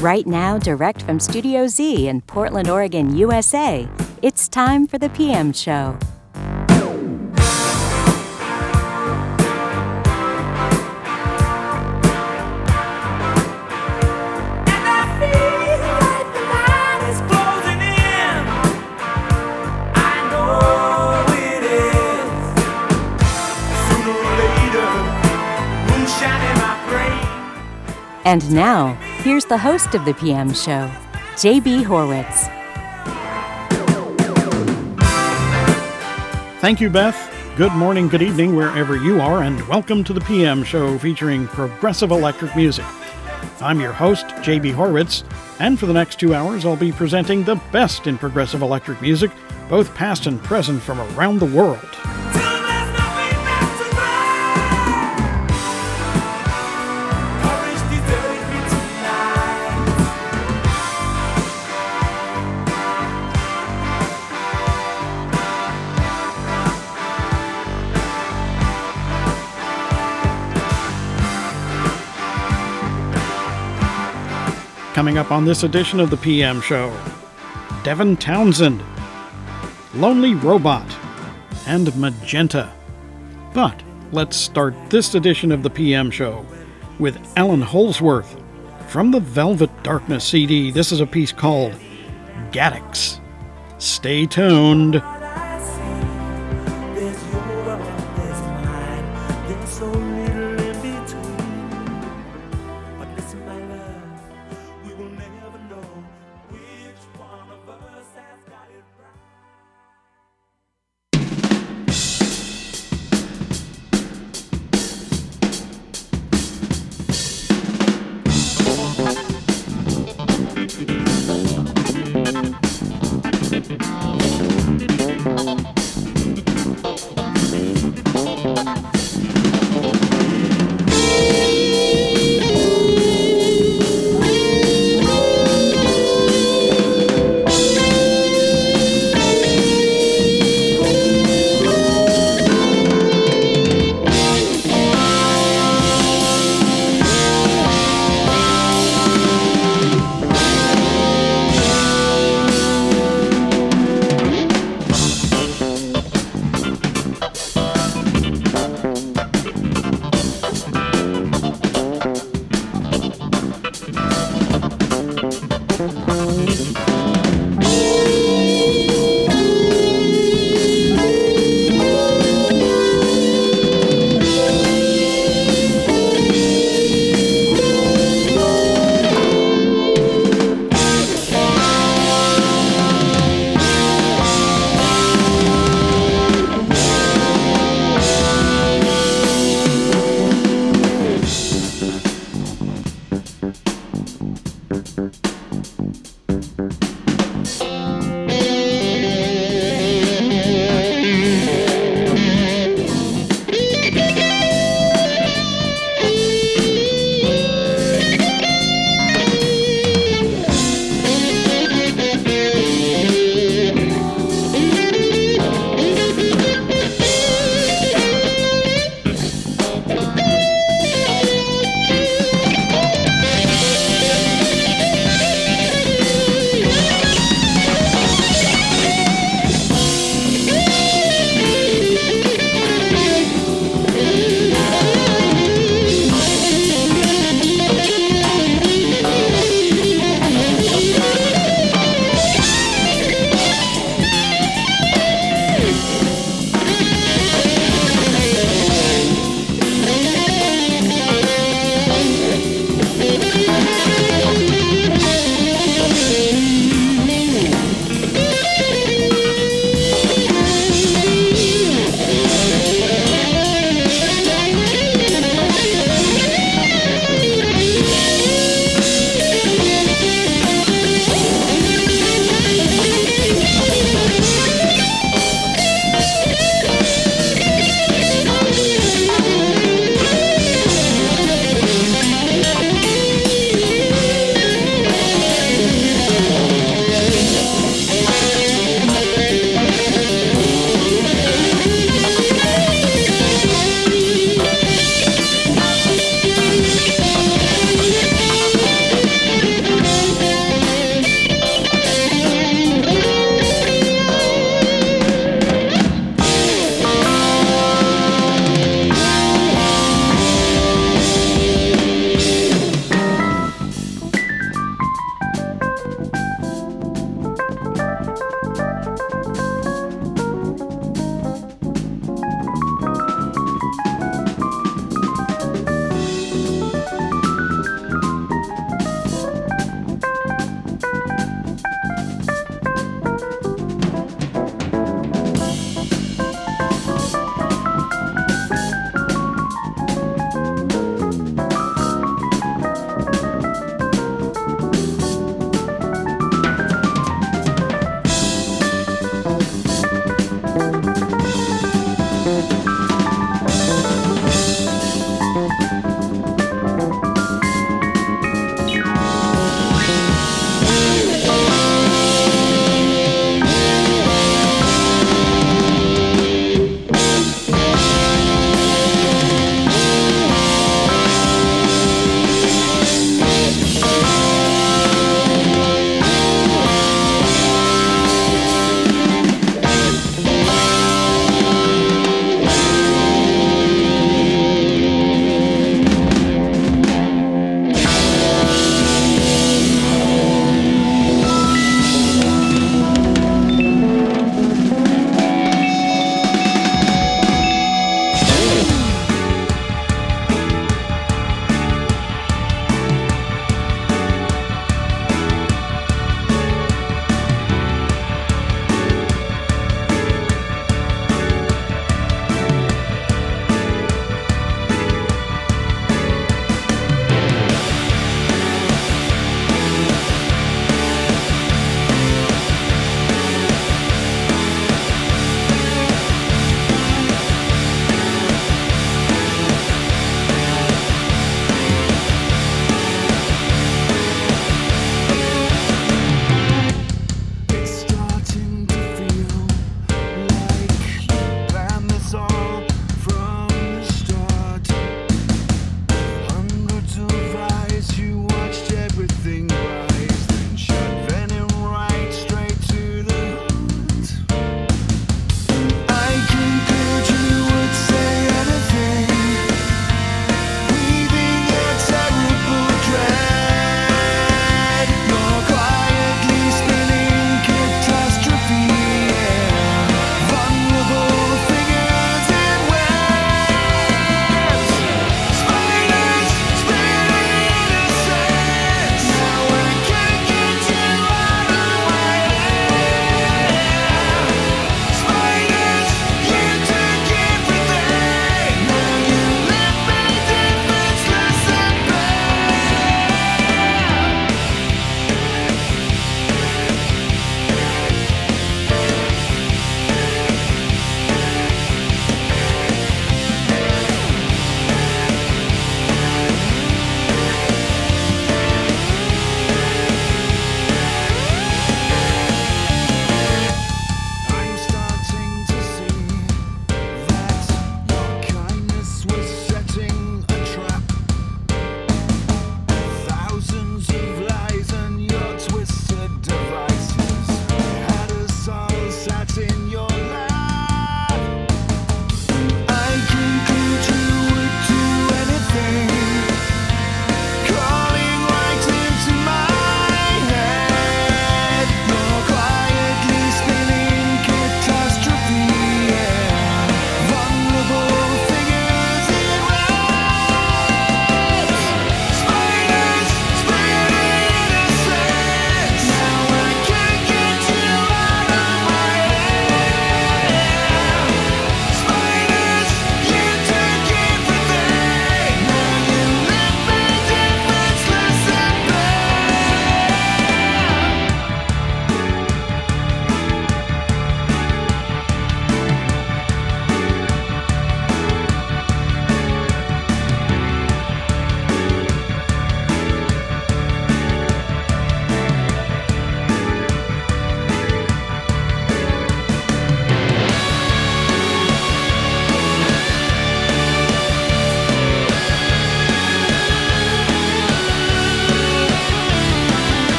Right now, direct from Studio Z in Portland, Oregon, USA, it's time for the PM Show. And now, here's the host of the PM show, JB Horwitz. Thank you, Beth. Good morning, good evening, wherever you are, and welcome to the PM show featuring progressive electric music. I'm your host, JB Horwitz, and for the next two hours, I'll be presenting the best in progressive electric music, both past and present from around the world. Up on this edition of the PM Show Devin Townsend, Lonely Robot, and Magenta. But let's start this edition of the PM Show with Allan Holdsworth from the Velvet Darkness CD. This is a piece called Gattox. Stay tuned.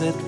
that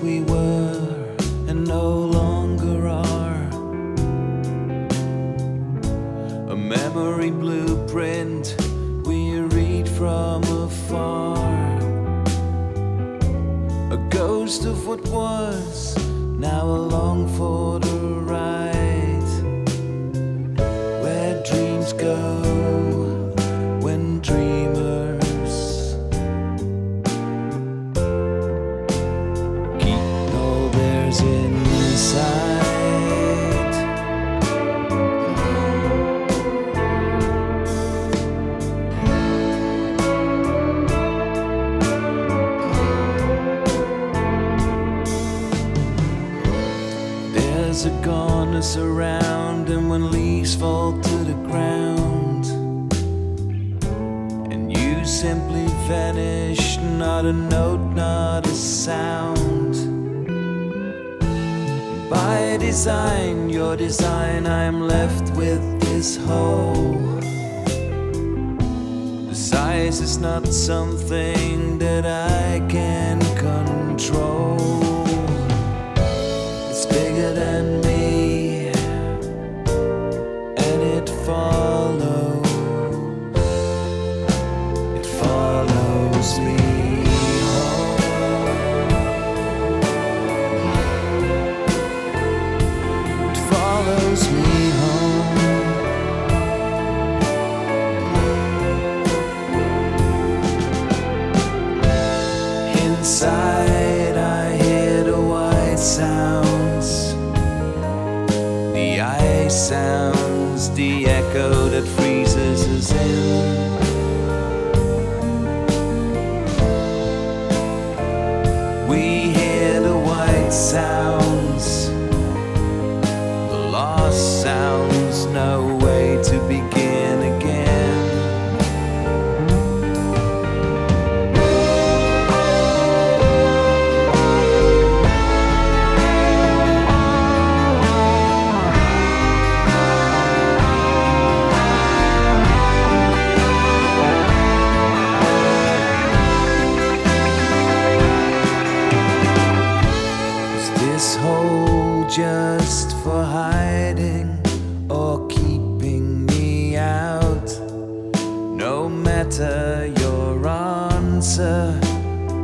matter your answer,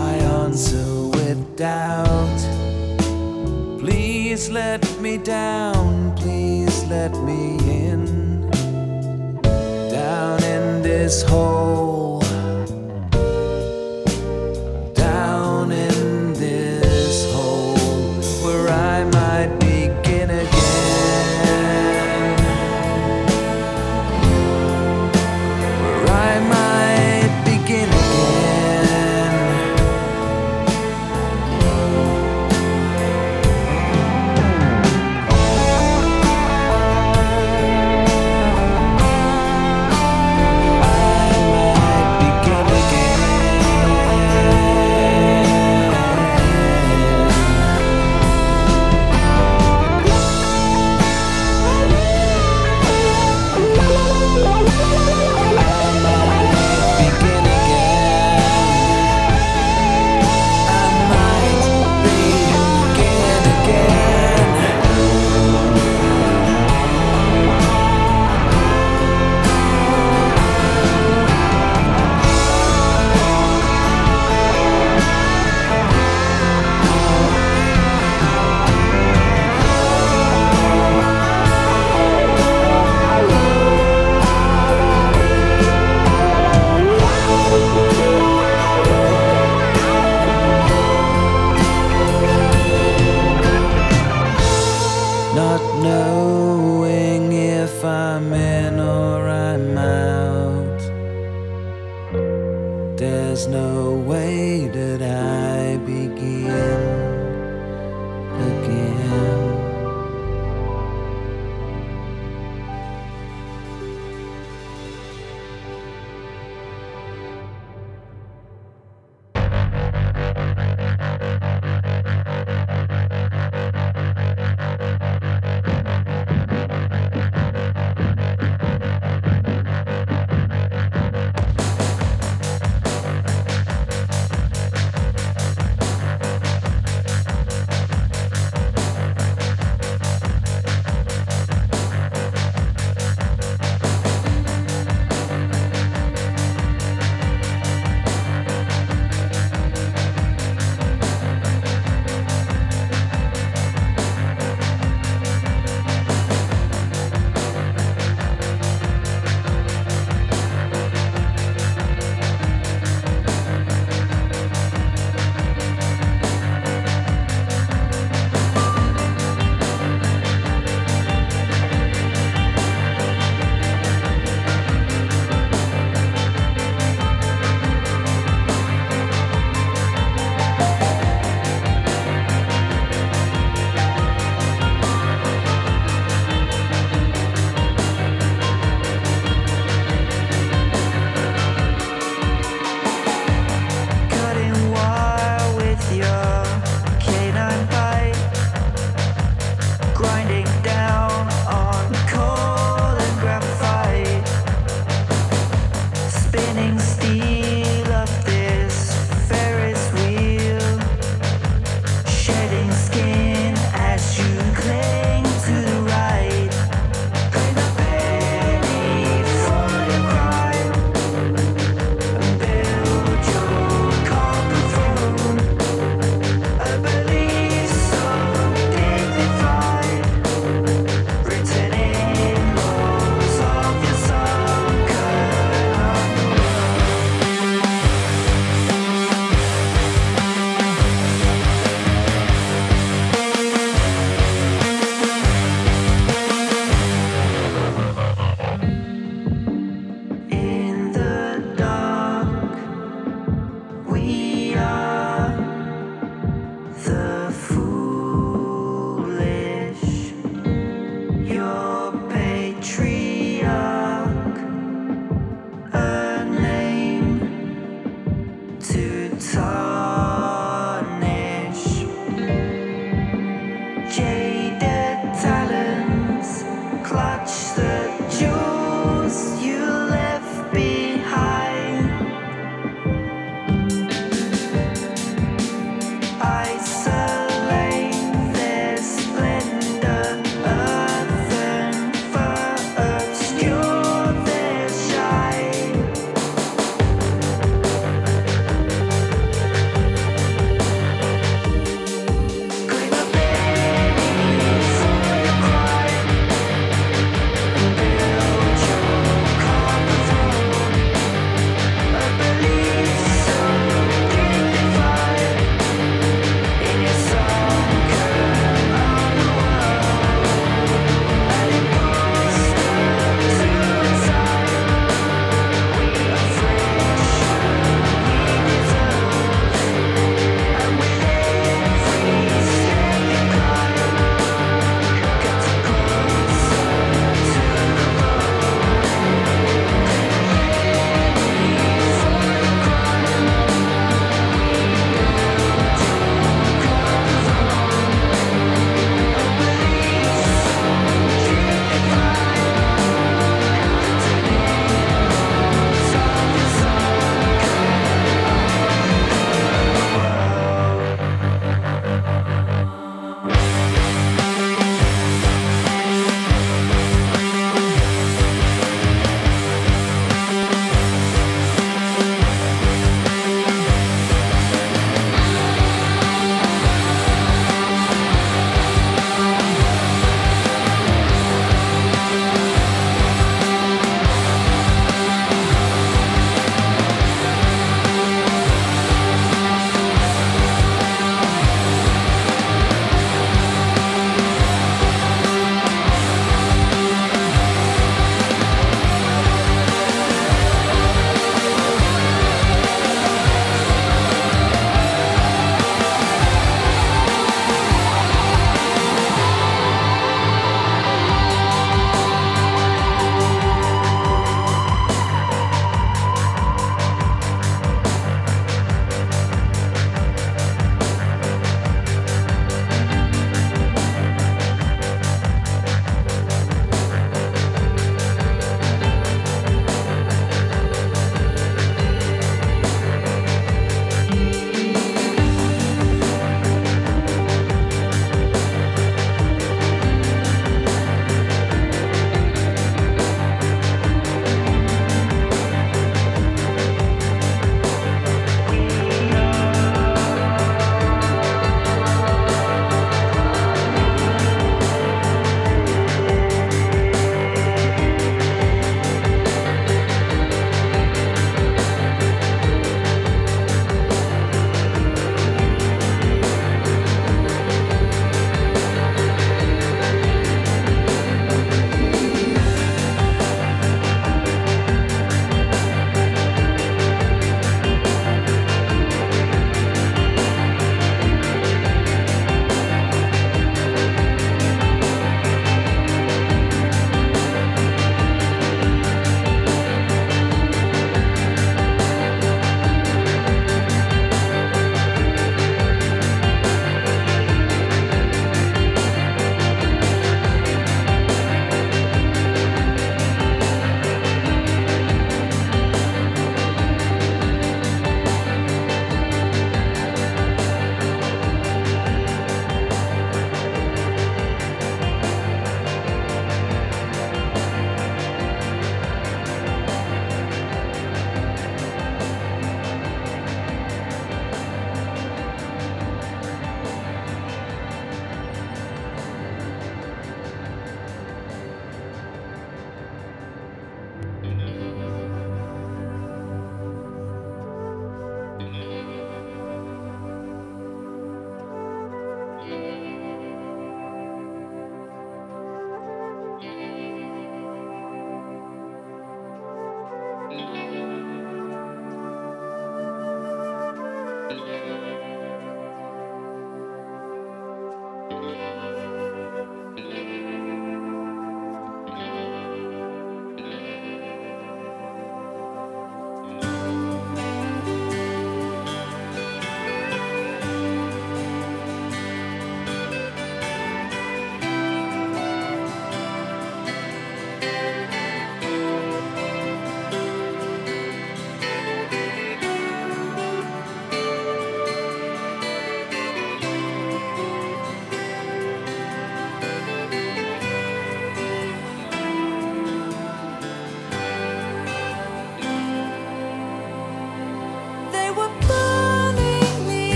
I answer with doubt. Please let me down, please let me in. Down in this hole.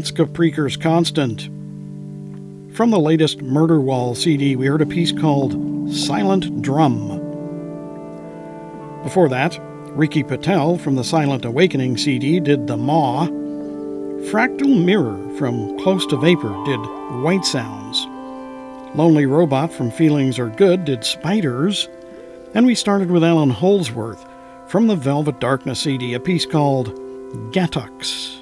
That's Kaprekar's Constant. From the latest Murder Wall CD, we heard a piece called Silent Drum. Before that, Ricky Patel from the Silent Awakening CD did The Maw. Fractal Mirror from Close to Vapor did White Sounds. Lonely Robot from Feelings Are Good did Spiders. And we started with Allan Holdsworth from the Velvet Darkness CD, a piece called Gattox.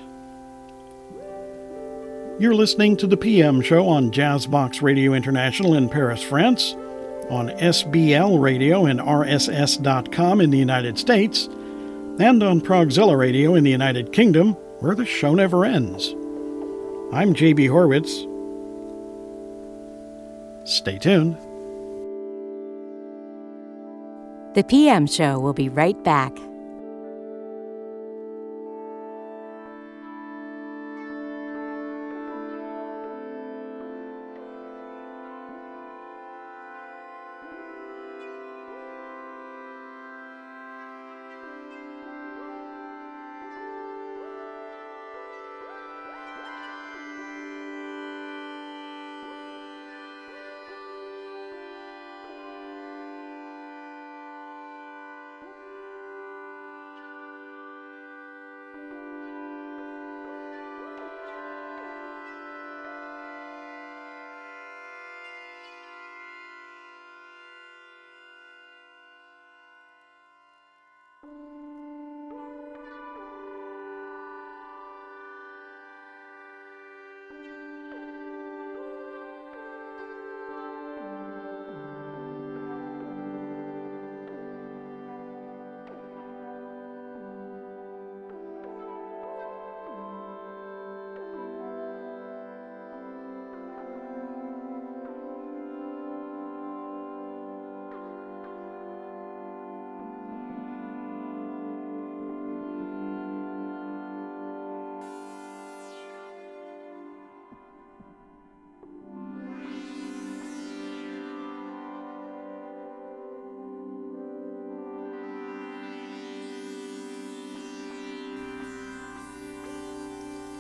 You're listening to the PM show on Jazzbox Radio International in Paris, France, on SBL Radio and RSS.com in the United States, and on Progzilla Radio in the United Kingdom, where the show never ends. I'm JB Horwitz. Stay tuned. The PM show will be right back.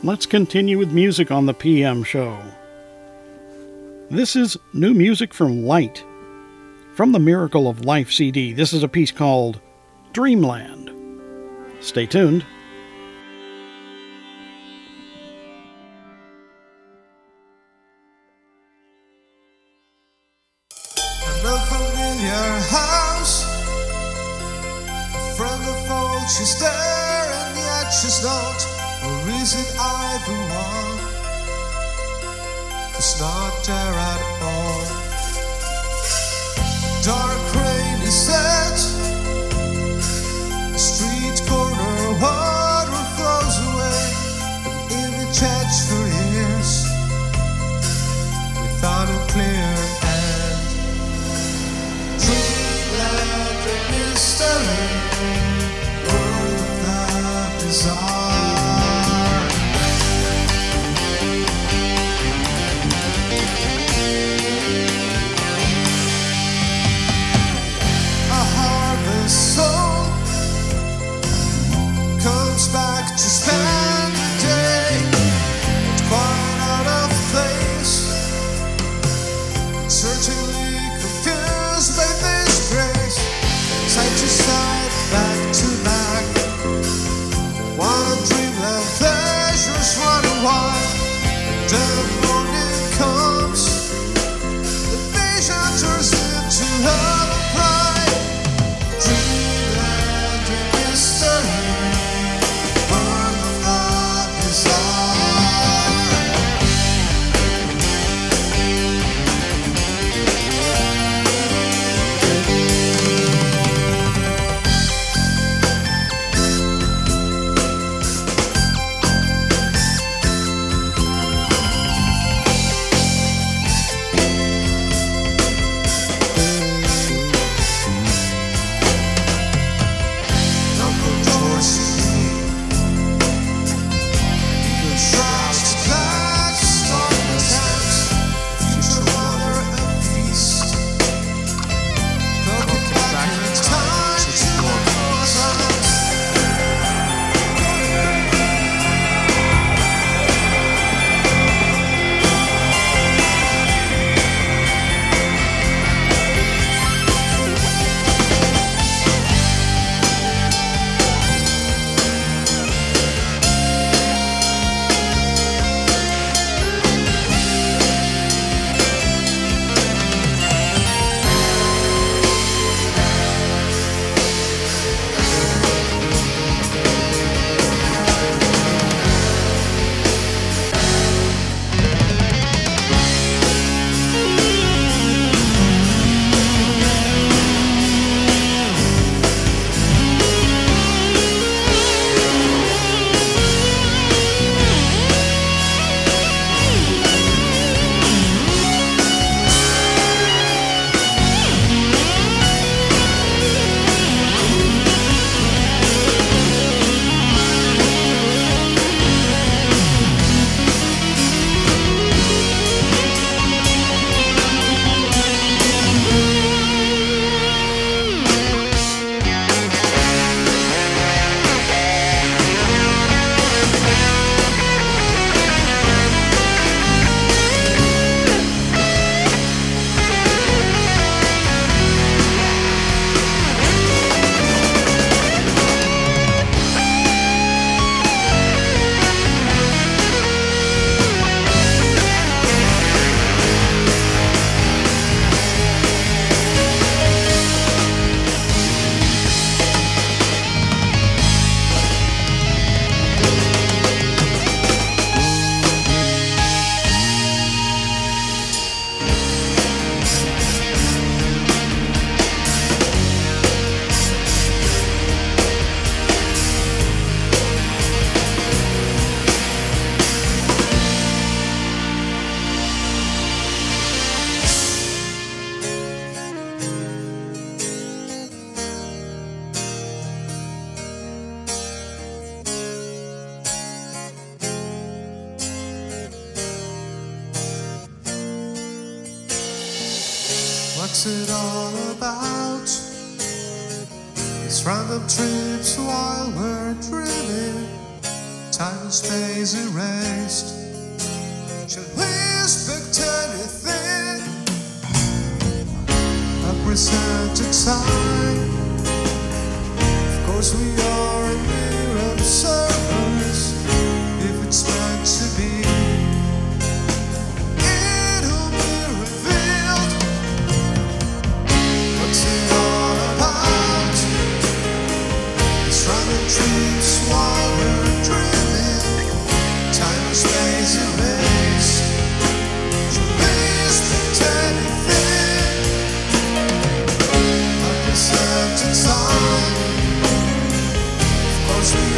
let's continue with music on the PM show. This is new music from Light, from the Miracle of Life CD. This is a piece called Dreamland. Stay tuned.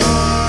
gone.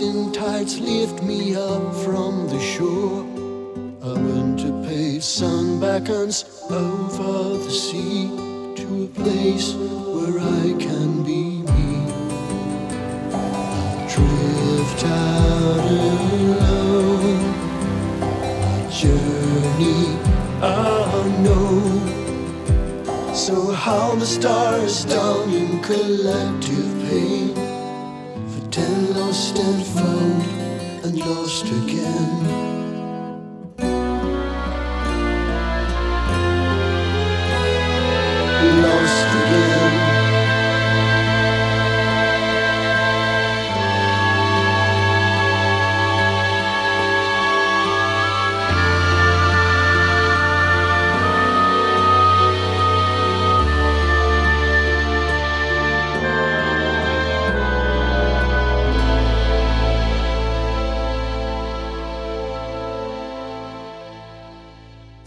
rising tides lift me up from the shore. I went to pay sun beckons over the sea to a place where I can be me. I Drift out alone, journey unknown. So how the stars down in collective pain and lost and found and lost again.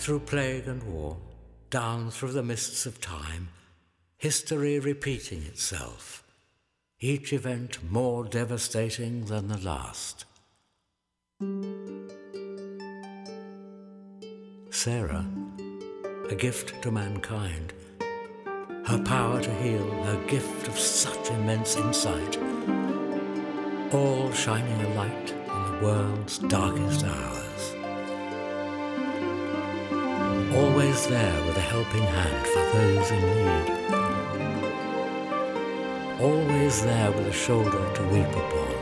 Through plague and war, down through the mists of time, history repeating itself, each event more devastating than the last. Sarah, a gift to mankind, her power to heal, her gift of such immense insight, all shining a light in the world's darkest hours. Always there with a helping hand for those in need. Always there with a shoulder to weep upon.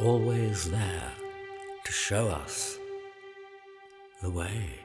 Always there to show us the way.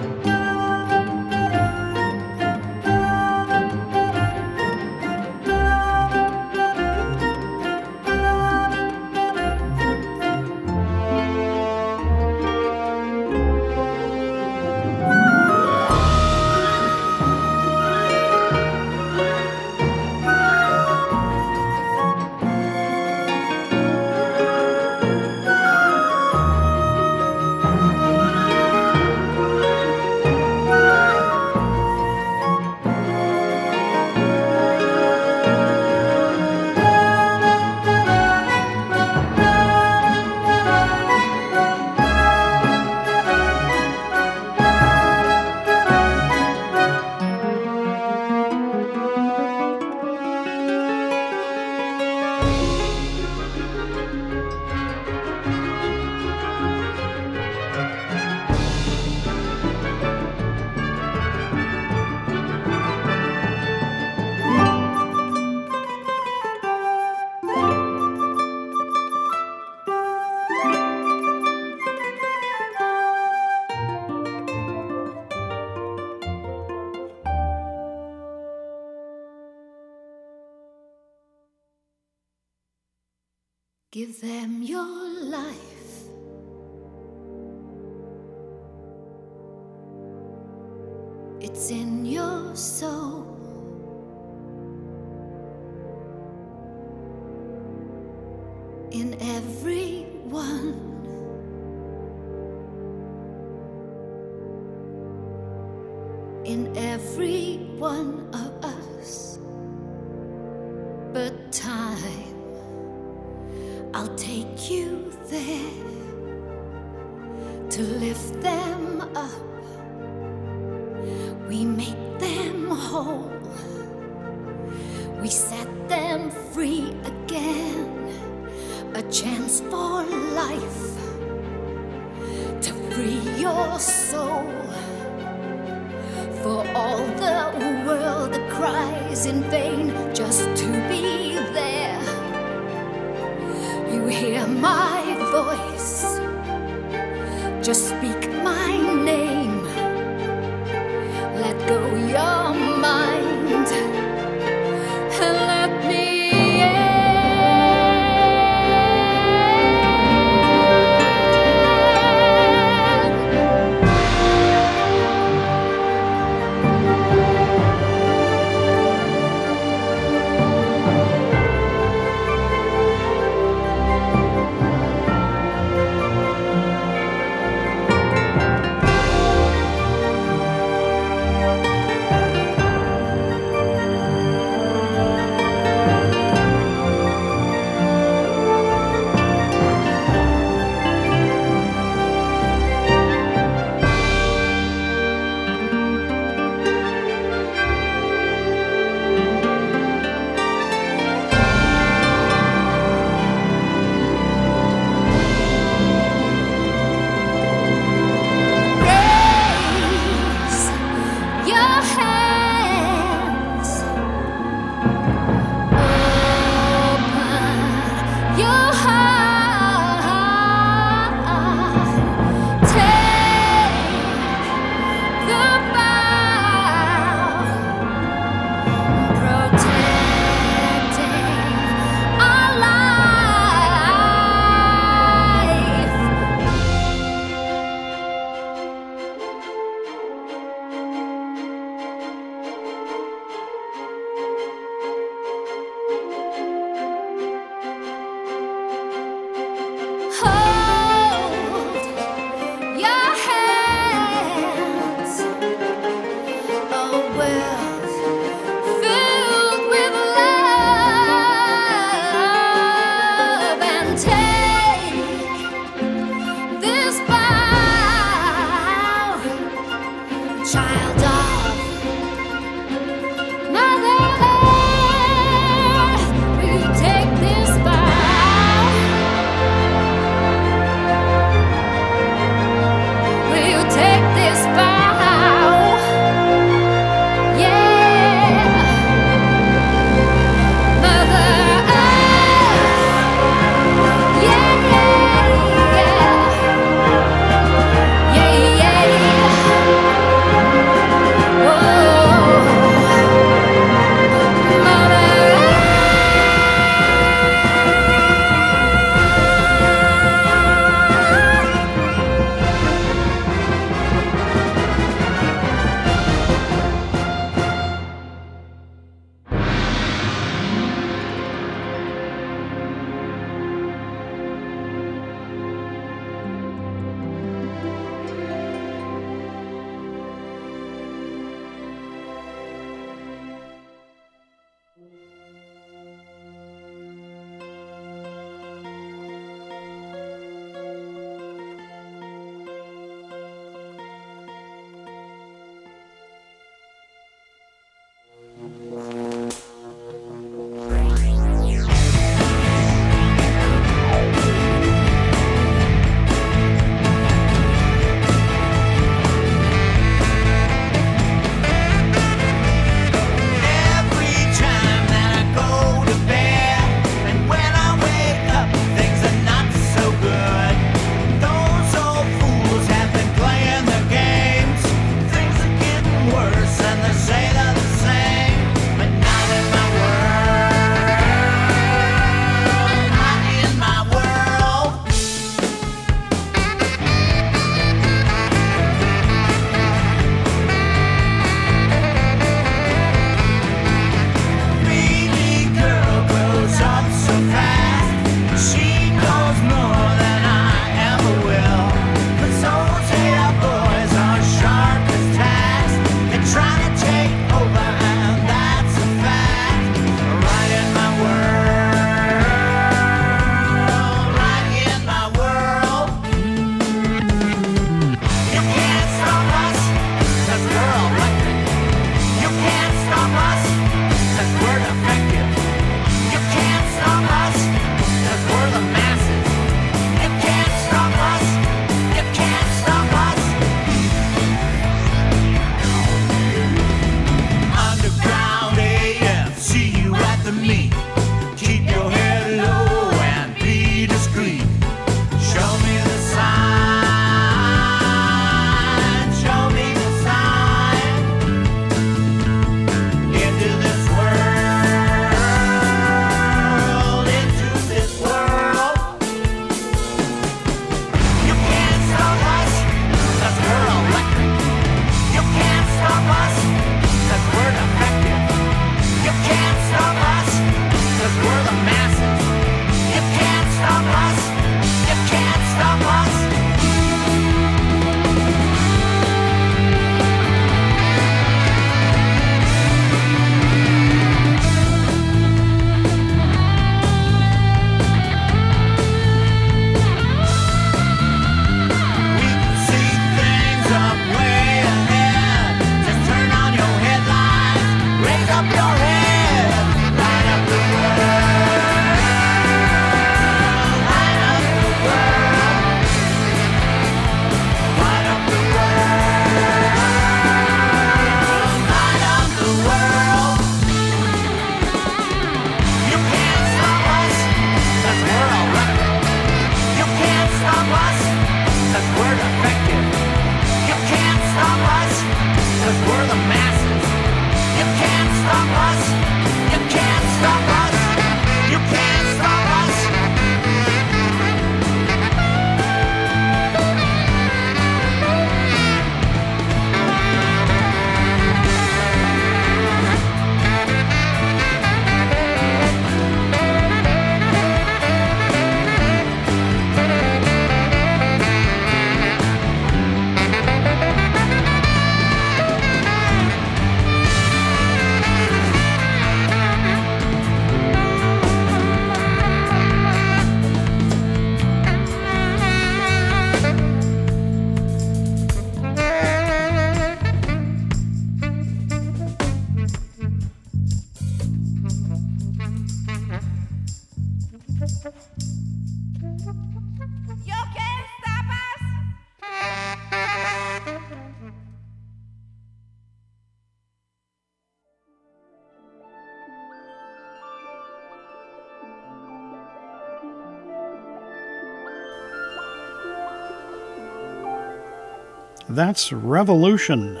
That's Revolution.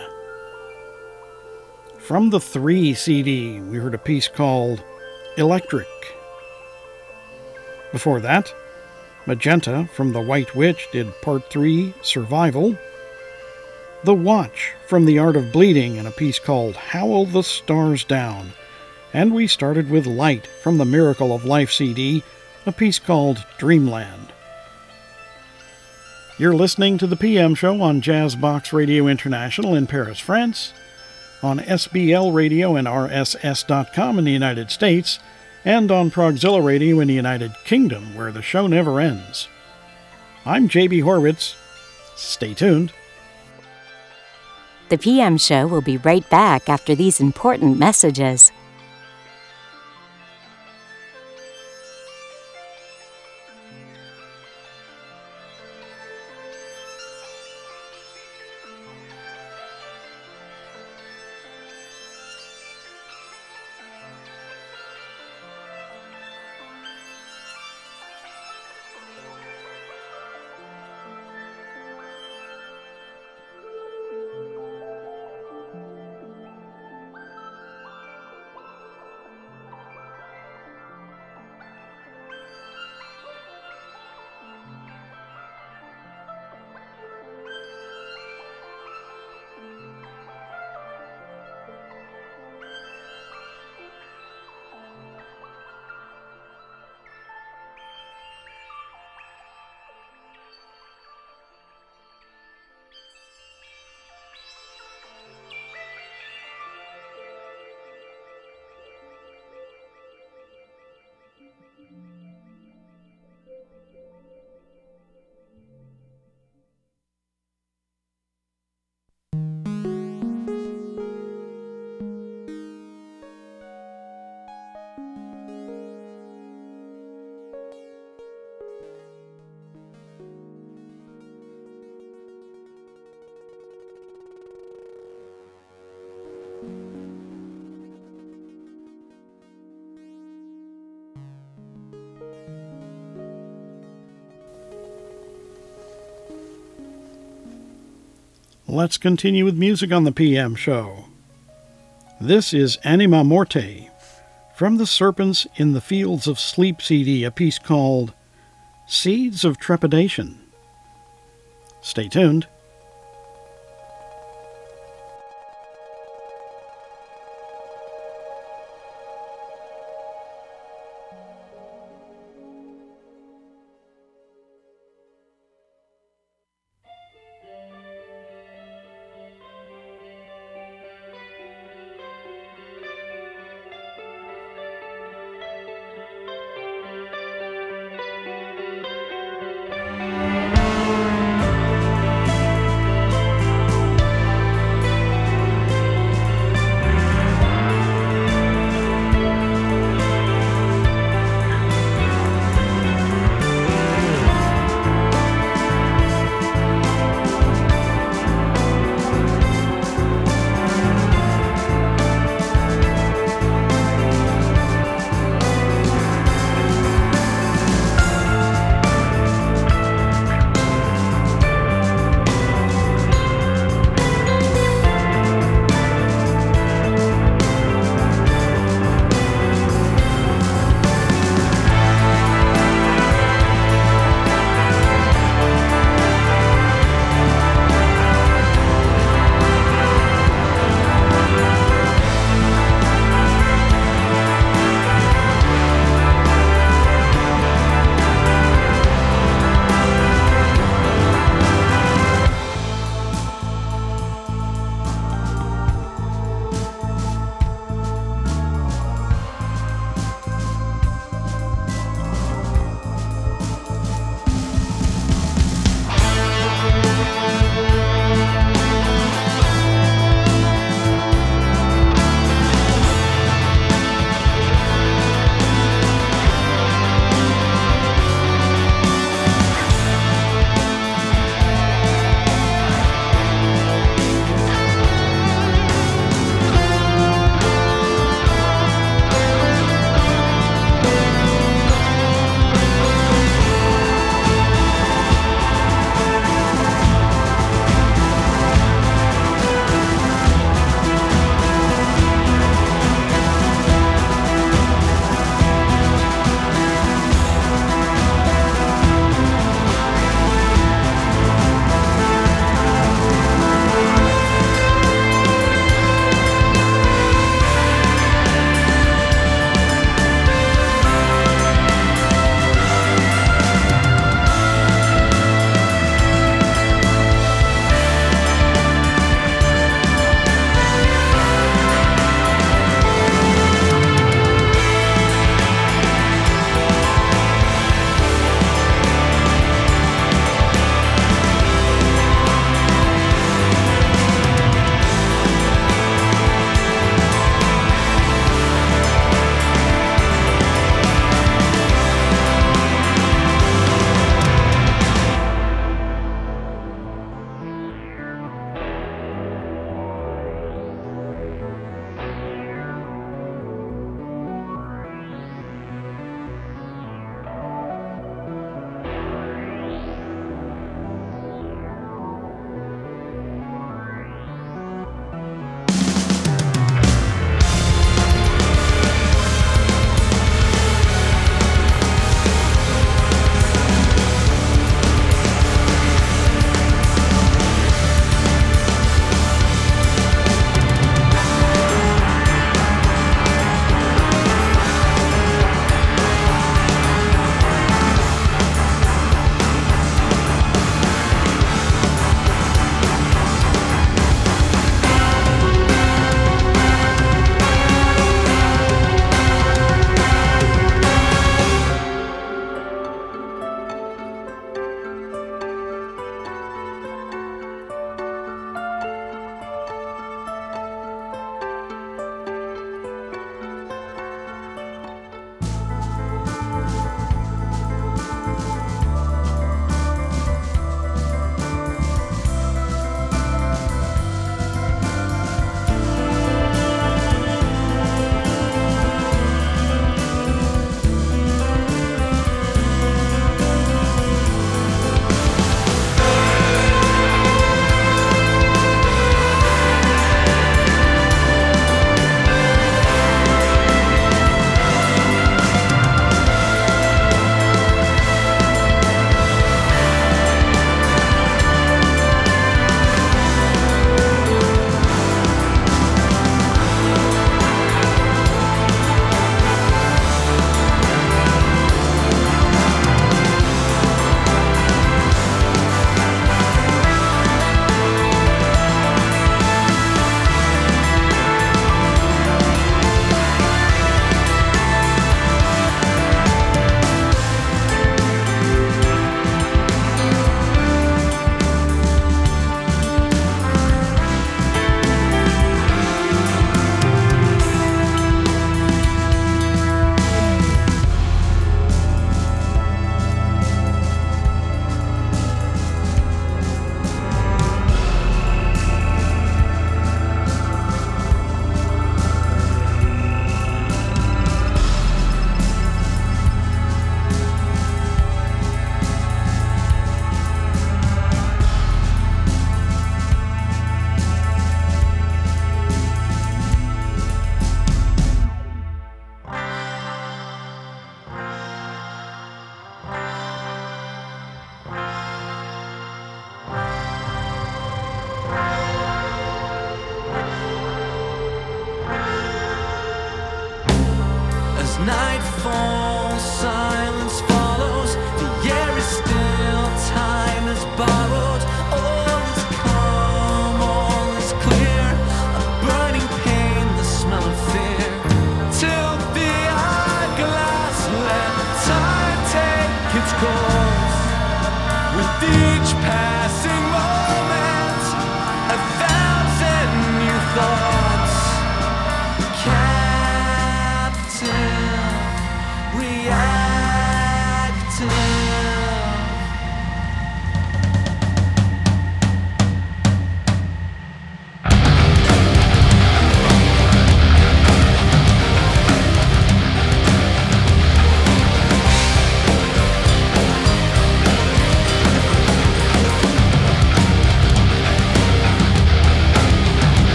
From the 3 CD, we heard a piece called Electric. Before that, Magenta from The White Witch did Part 3 Survival. The Watch from The Art of Bleeding in a piece called Howl the Stars Down. And we started with Light from the Miracle of Life CD, a piece called Dreamland. You're listening to the PM show on Jazzbox Radio International in Paris, France, on SBL Radio and RSS.com in the United States, and on Progzilla Radio in the United Kingdom, where the show never ends. I'm JB Horwitz. Stay tuned. The PM show will be right back after these important messages. Let's continue with music on the PM show. This is Anima Morte from the Serpents in the Fields of Sleep CD, a piece called Seeds of Trepidation. Stay tuned.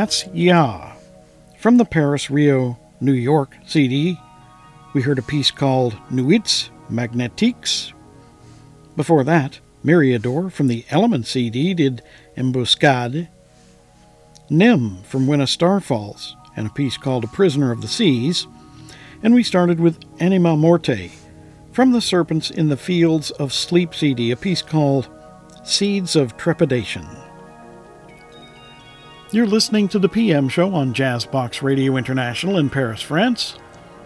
That's Ya. From the Paris Rio New York CD, we heard a piece called Nuits Magnetiques. Before that, Myriador from the Element CD did Embuscade. Nim from When a Star Falls and a piece called A Prisoner of the Seas. And we started with Anima Morte from the Serpents in the Fields of Sleep CD, a piece called Seeds of Trepidation. You're listening to the PM show on Jazzbox Radio International in Paris, France,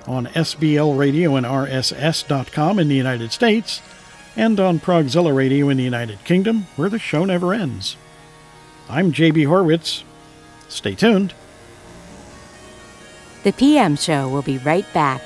on SBL Radio and RSS.com in the United States, and on Progzilla Radio in the United Kingdom, where the show never ends. I'm JB Horwitz. Stay tuned. The PM Show will be right back.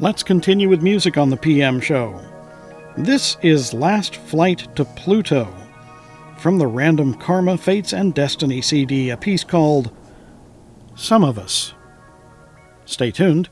Let's continue with music on the PM show. This is Last Flight to Pluto from the Random Karma, Fates, and Destiny CD, a piece called Some of Us. Stay tuned.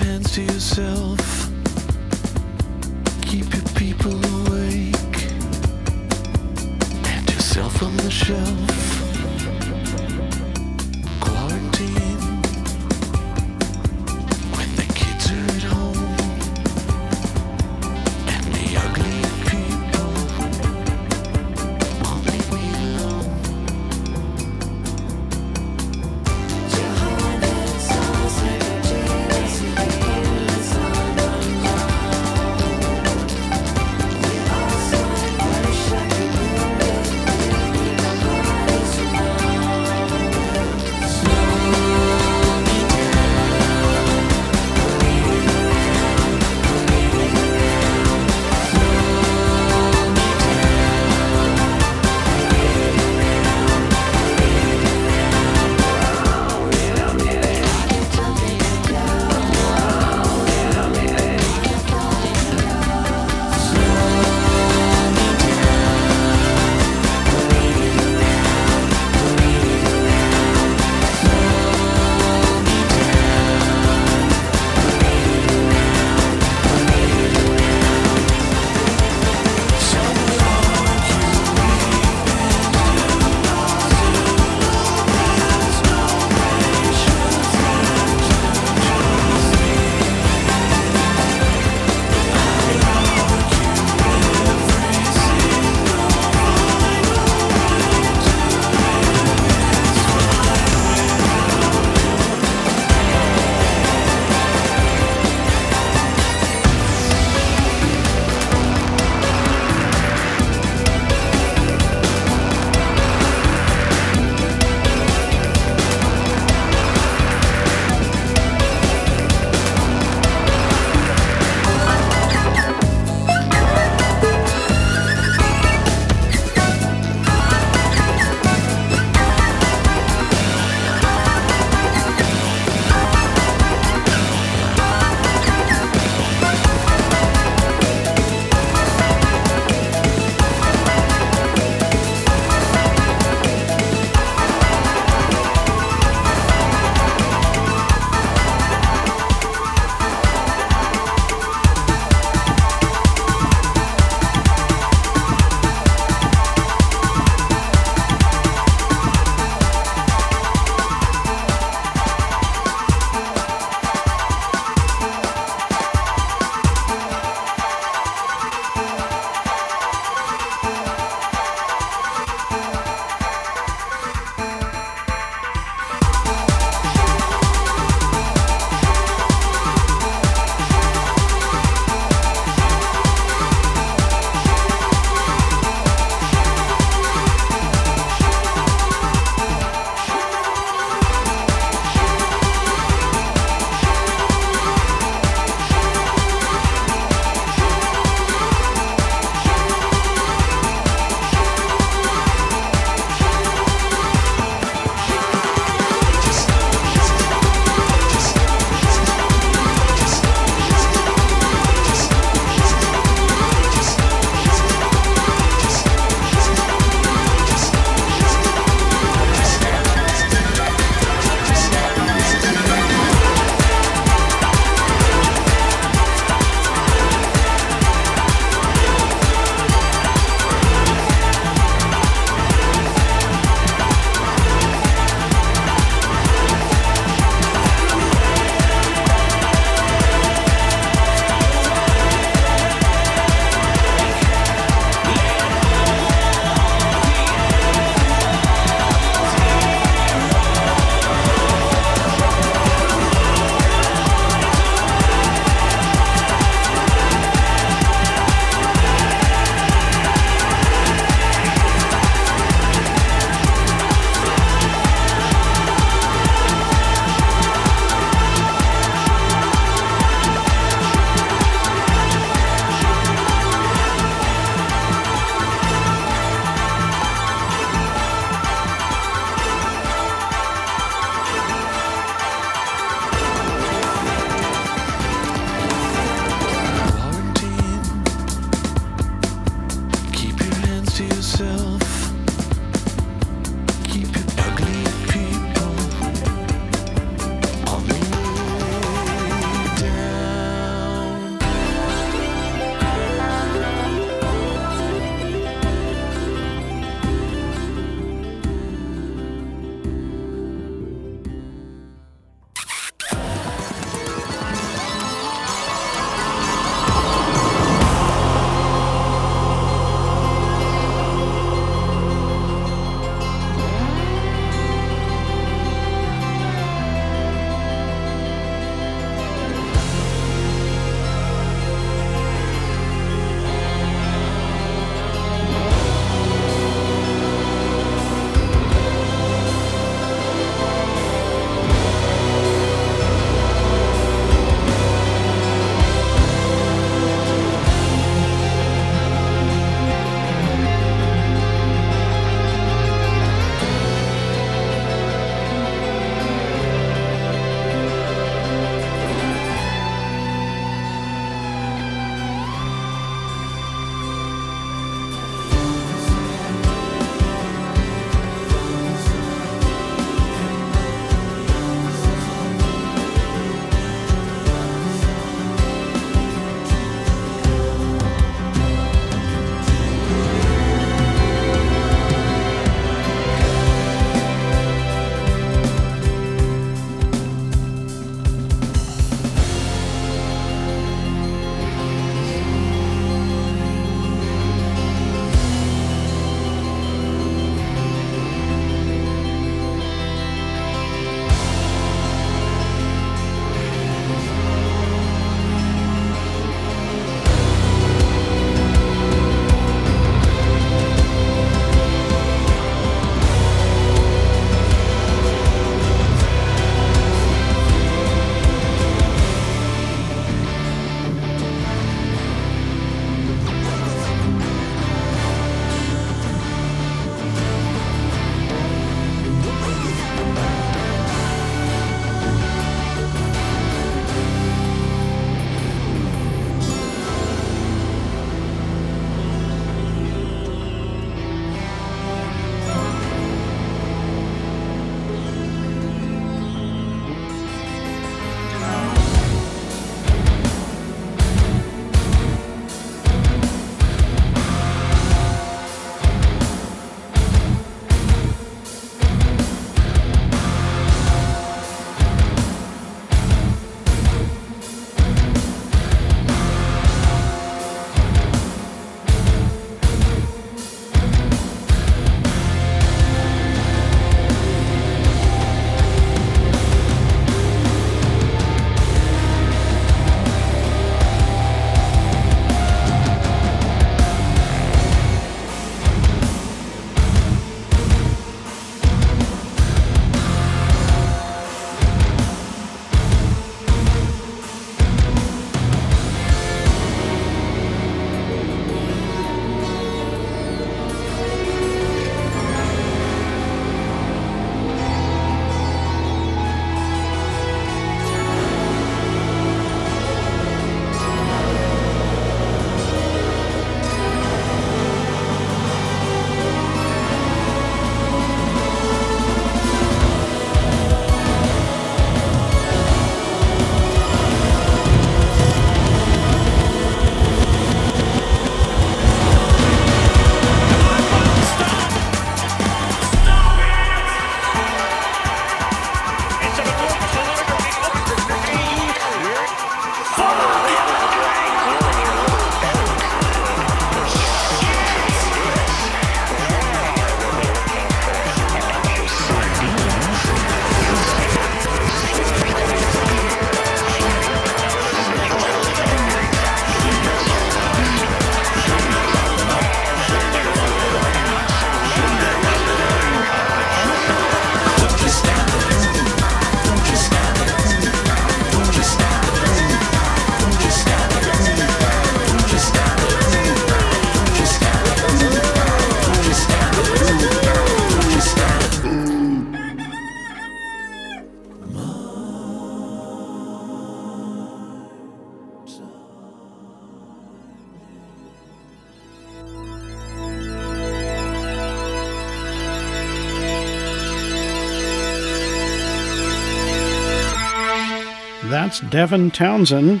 That's Devin Townsend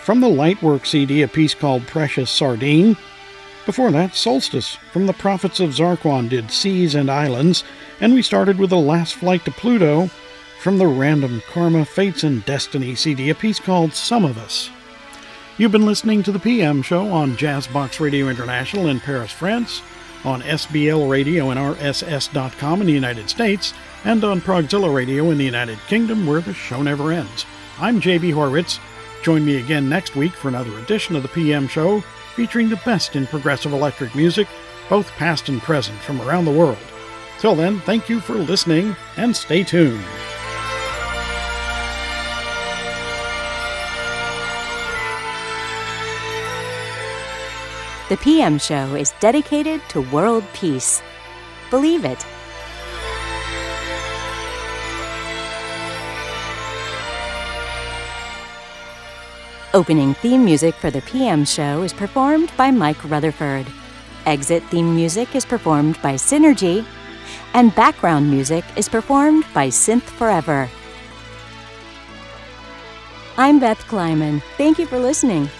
from the Lightwork CD, a piece called Precious Sardine. Before that, Solstice from the Prophets of Zarquan did Seas and Islands, and we started with The Last Flight to Pluto from the Random Karma Fates and Destiny CD, a piece called Some of Us. You've been listening to the PM show on Jazzbox Radio International in Paris, France, on SBL Radio and RSS.com in the United States, and on Progzilla Radio in the United Kingdom, where the show never ends. I'm JB Horwitz. Join me again next week for another edition of the PM show featuring the best in progressive electric music, both past and present, from around the world. Till then, thank you for listening and stay tuned. The PM show is dedicated to world peace. Believe it. Opening theme music for the PM show is performed by Mike Rutherford. Exit theme music is performed by Synergy. And background music is performed by Synth Forever. I'm Beth Kleiman. Thank you for listening.